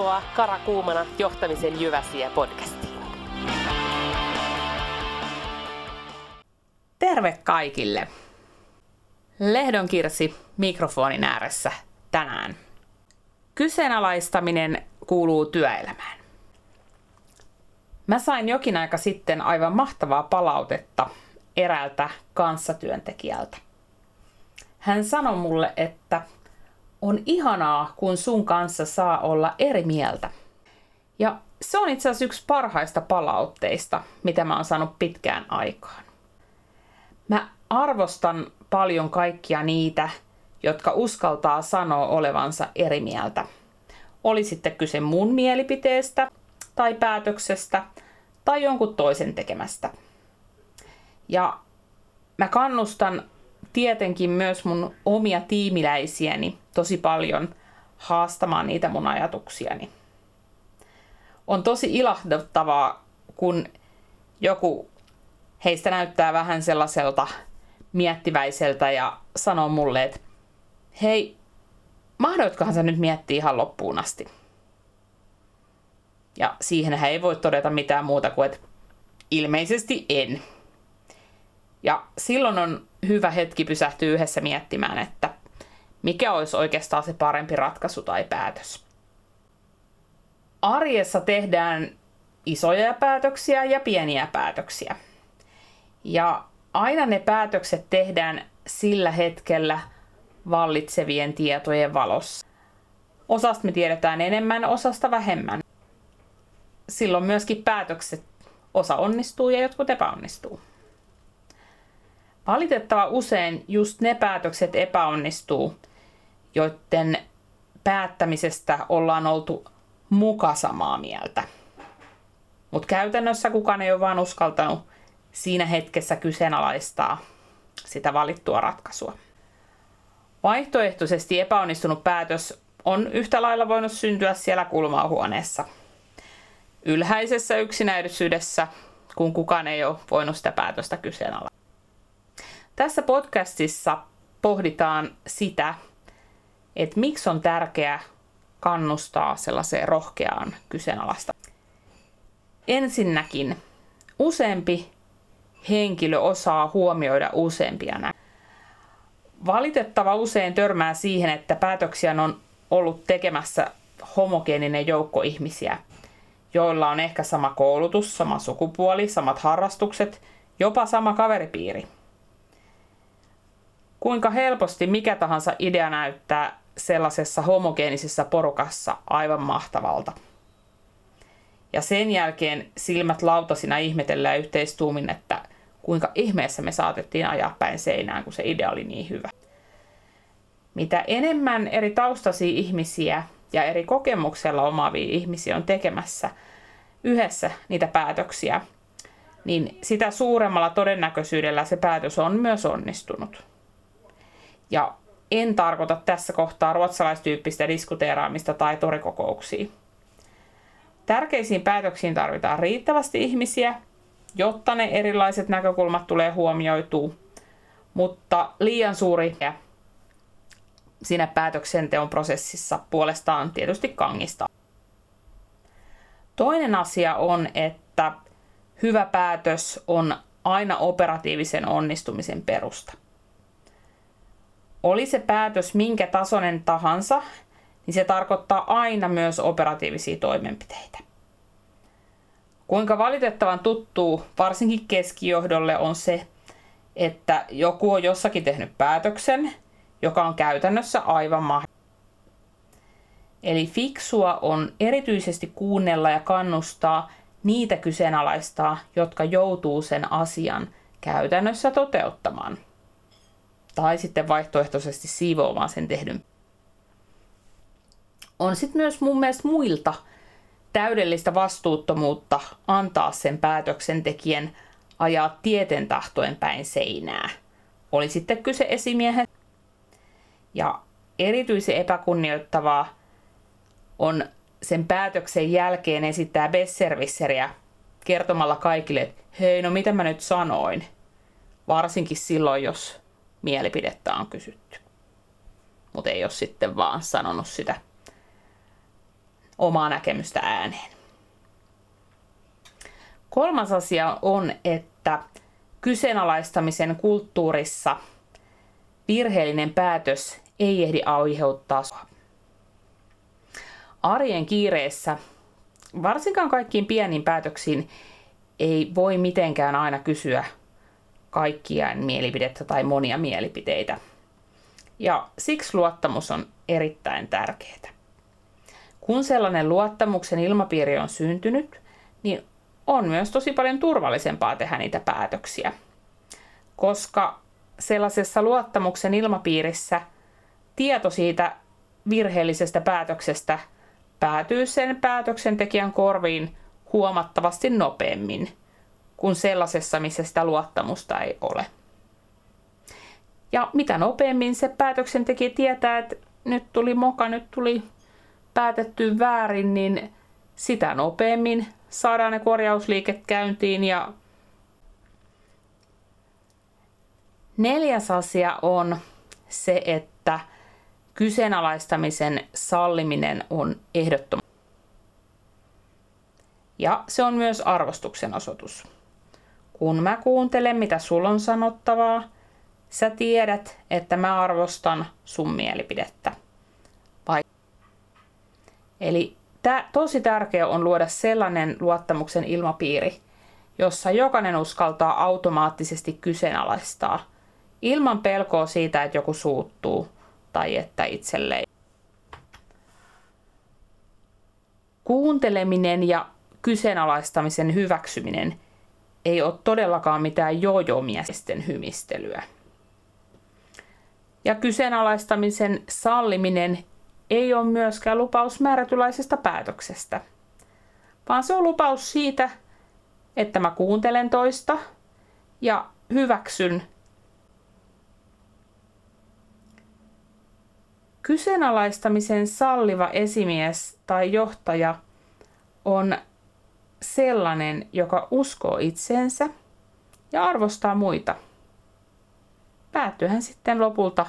Tervetuloa Karakuumana johtamisen Jyväsiä podcastiin. Terve kaikille! Lehdon Kirsi mikrofonin ääressä tänään. Kyseenalaistaminen kuuluu työelämään. Mä sain jokin aika sitten aivan mahtavaa palautetta eräältä kanssatyöntekijältä. Hän sanoi mulle, että on ihanaa, kun sun kanssa saa olla eri mieltä. Ja se on itse asiassa yksi parhaista palautteista, mitä mä oon saanut pitkään aikaan. Mä arvostan paljon kaikkia niitä, jotka uskaltaa sanoa olevansa eri mieltä. Oli sitten kyse mun mielipiteestä tai päätöksestä tai jonkun toisen tekemästä. Ja mä kannustan tietenkin myös mun omia tiimiläisiäni tosi paljon haastamaan niitä mun ajatuksiani. On tosi ilahduttavaa, kun joku heistä näyttää vähän sellaiselta miettiväiseltä ja sanoo mulle, että hei, mahdoitkohan sä nyt miettiä ihan loppuun asti? Ja siihen hän ei voi todeta mitään muuta kuin, että ilmeisesti en. Ja silloin on hyvä hetki pysähtyä yhdessä miettimään, että mikä olisi oikeastaan se parempi ratkaisu tai päätös. Arjessa tehdään isoja päätöksiä ja pieniä päätöksiä. Ja aina ne päätökset tehdään sillä hetkellä vallitsevien tietojen valossa. Osasta me tiedetään enemmän, osasta vähemmän. Silloin myöskin päätökset osa onnistuu ja jotkut epäonnistuu. Valitettava usein just ne päätökset epäonnistuu, joiden päättämisestä ollaan oltu muka samaa mieltä. Mutta käytännössä kukaan ei ole vaan uskaltanut siinä hetkessä kyseenalaistaa sitä valittua ratkaisua. Vaihtoehtoisesti epäonnistunut päätös on yhtä lailla voinut syntyä siellä kulmahuoneessa. Ylhäisessä yksinäisyydessä, kun kukaan ei ole voinut sitä päätöstä kyseenalaistaa. Tässä podcastissa pohditaan sitä, että miksi on tärkeää kannustaa sellaiseen rohkeaan kyseenalaista. Ensinnäkin useampi henkilö osaa huomioida useampia näitä. Valitettava usein törmää siihen, että päätöksiä on ollut tekemässä homogeeninen joukko ihmisiä, joilla on ehkä sama koulutus, sama sukupuoli, samat harrastukset, jopa sama kaveripiiri – Kuinka helposti mikä tahansa idea näyttää sellaisessa homogeenisessa porukassa aivan mahtavalta. Ja sen jälkeen silmät lautasina ihmetellään yhteistuumin, että kuinka ihmeessä me saatettiin ajaa päin seinään, kun se idea oli niin hyvä. Mitä enemmän eri taustaisia ihmisiä ja eri kokemuksella omaavia ihmisiä on tekemässä yhdessä niitä päätöksiä, niin sitä suuremmalla todennäköisyydellä se päätös on myös onnistunut. Ja en tarkoita tässä kohtaa ruotsalaistyyppistä diskuteeraamista tai torikokouksia. Tärkeisiin päätöksiin tarvitaan riittävästi ihmisiä, jotta ne erilaiset näkökulmat tulee huomioituu, mutta liian suuri siinä päätöksenteon prosessissa puolestaan tietysti kangista. Toinen asia on, että hyvä päätös on aina operatiivisen onnistumisen perusta oli se päätös minkä tasoinen tahansa, niin se tarkoittaa aina myös operatiivisia toimenpiteitä. Kuinka valitettavan tuttuu varsinkin keskijohdolle on se, että joku on jossakin tehnyt päätöksen, joka on käytännössä aivan mahdollista. Eli fiksua on erityisesti kuunnella ja kannustaa niitä kyseenalaistaa, jotka joutuu sen asian käytännössä toteuttamaan tai sitten vaihtoehtoisesti siivoamaan sen tehdyn. On sitten myös mun mielestä muilta täydellistä vastuuttomuutta antaa sen päätöksentekijän ajaa tieten tahtoen päin seinää. Oli sitten kyse esimiehen. Ja erityisen epäkunnioittavaa on sen päätöksen jälkeen esittää besservisseriä kertomalla kaikille, että hei, no mitä mä nyt sanoin. Varsinkin silloin, jos mielipidettä on kysytty. Mutta ei ole sitten vaan sanonut sitä omaa näkemystä ääneen. Kolmas asia on, että kyseenalaistamisen kulttuurissa virheellinen päätös ei ehdi aiheuttaa arjen kiireessä, varsinkaan kaikkiin pieniin päätöksiin, ei voi mitenkään aina kysyä kaikkia mielipidettä tai monia mielipiteitä. Ja siksi luottamus on erittäin tärkeää. Kun sellainen luottamuksen ilmapiiri on syntynyt, niin on myös tosi paljon turvallisempaa tehdä niitä päätöksiä. Koska sellaisessa luottamuksen ilmapiirissä tieto siitä virheellisestä päätöksestä päätyy sen päätöksentekijän korviin huomattavasti nopeammin kuin sellaisessa, missä sitä luottamusta ei ole. Ja mitä nopeammin se päätöksentekijä tietää, että nyt tuli moka, nyt tuli päätetty väärin, niin sitä nopeammin saadaan ne korjausliiket käyntiin. Ja neljäs asia on se, että kyseenalaistamisen salliminen on ehdottoman. Ja se on myös arvostuksen osoitus. Kun mä kuuntelen, mitä sulla on sanottavaa, sä tiedät, että mä arvostan sun mielipidettä. Vai? Eli tää, tosi tärkeää on luoda sellainen luottamuksen ilmapiiri, jossa jokainen uskaltaa automaattisesti kyseenalaistaa, ilman pelkoa siitä, että joku suuttuu tai että itselleen. Kuunteleminen ja kyseenalaistamisen hyväksyminen ei ole todellakaan mitään jojo-miesten hymistelyä. Ja kyseenalaistamisen salliminen ei ole myöskään lupaus määrätylaisesta päätöksestä, vaan se on lupaus siitä, että mä kuuntelen toista ja hyväksyn. Kyseenalaistamisen salliva esimies tai johtaja on sellainen, joka uskoo itseensä ja arvostaa muita. Päätyyhän sitten lopulta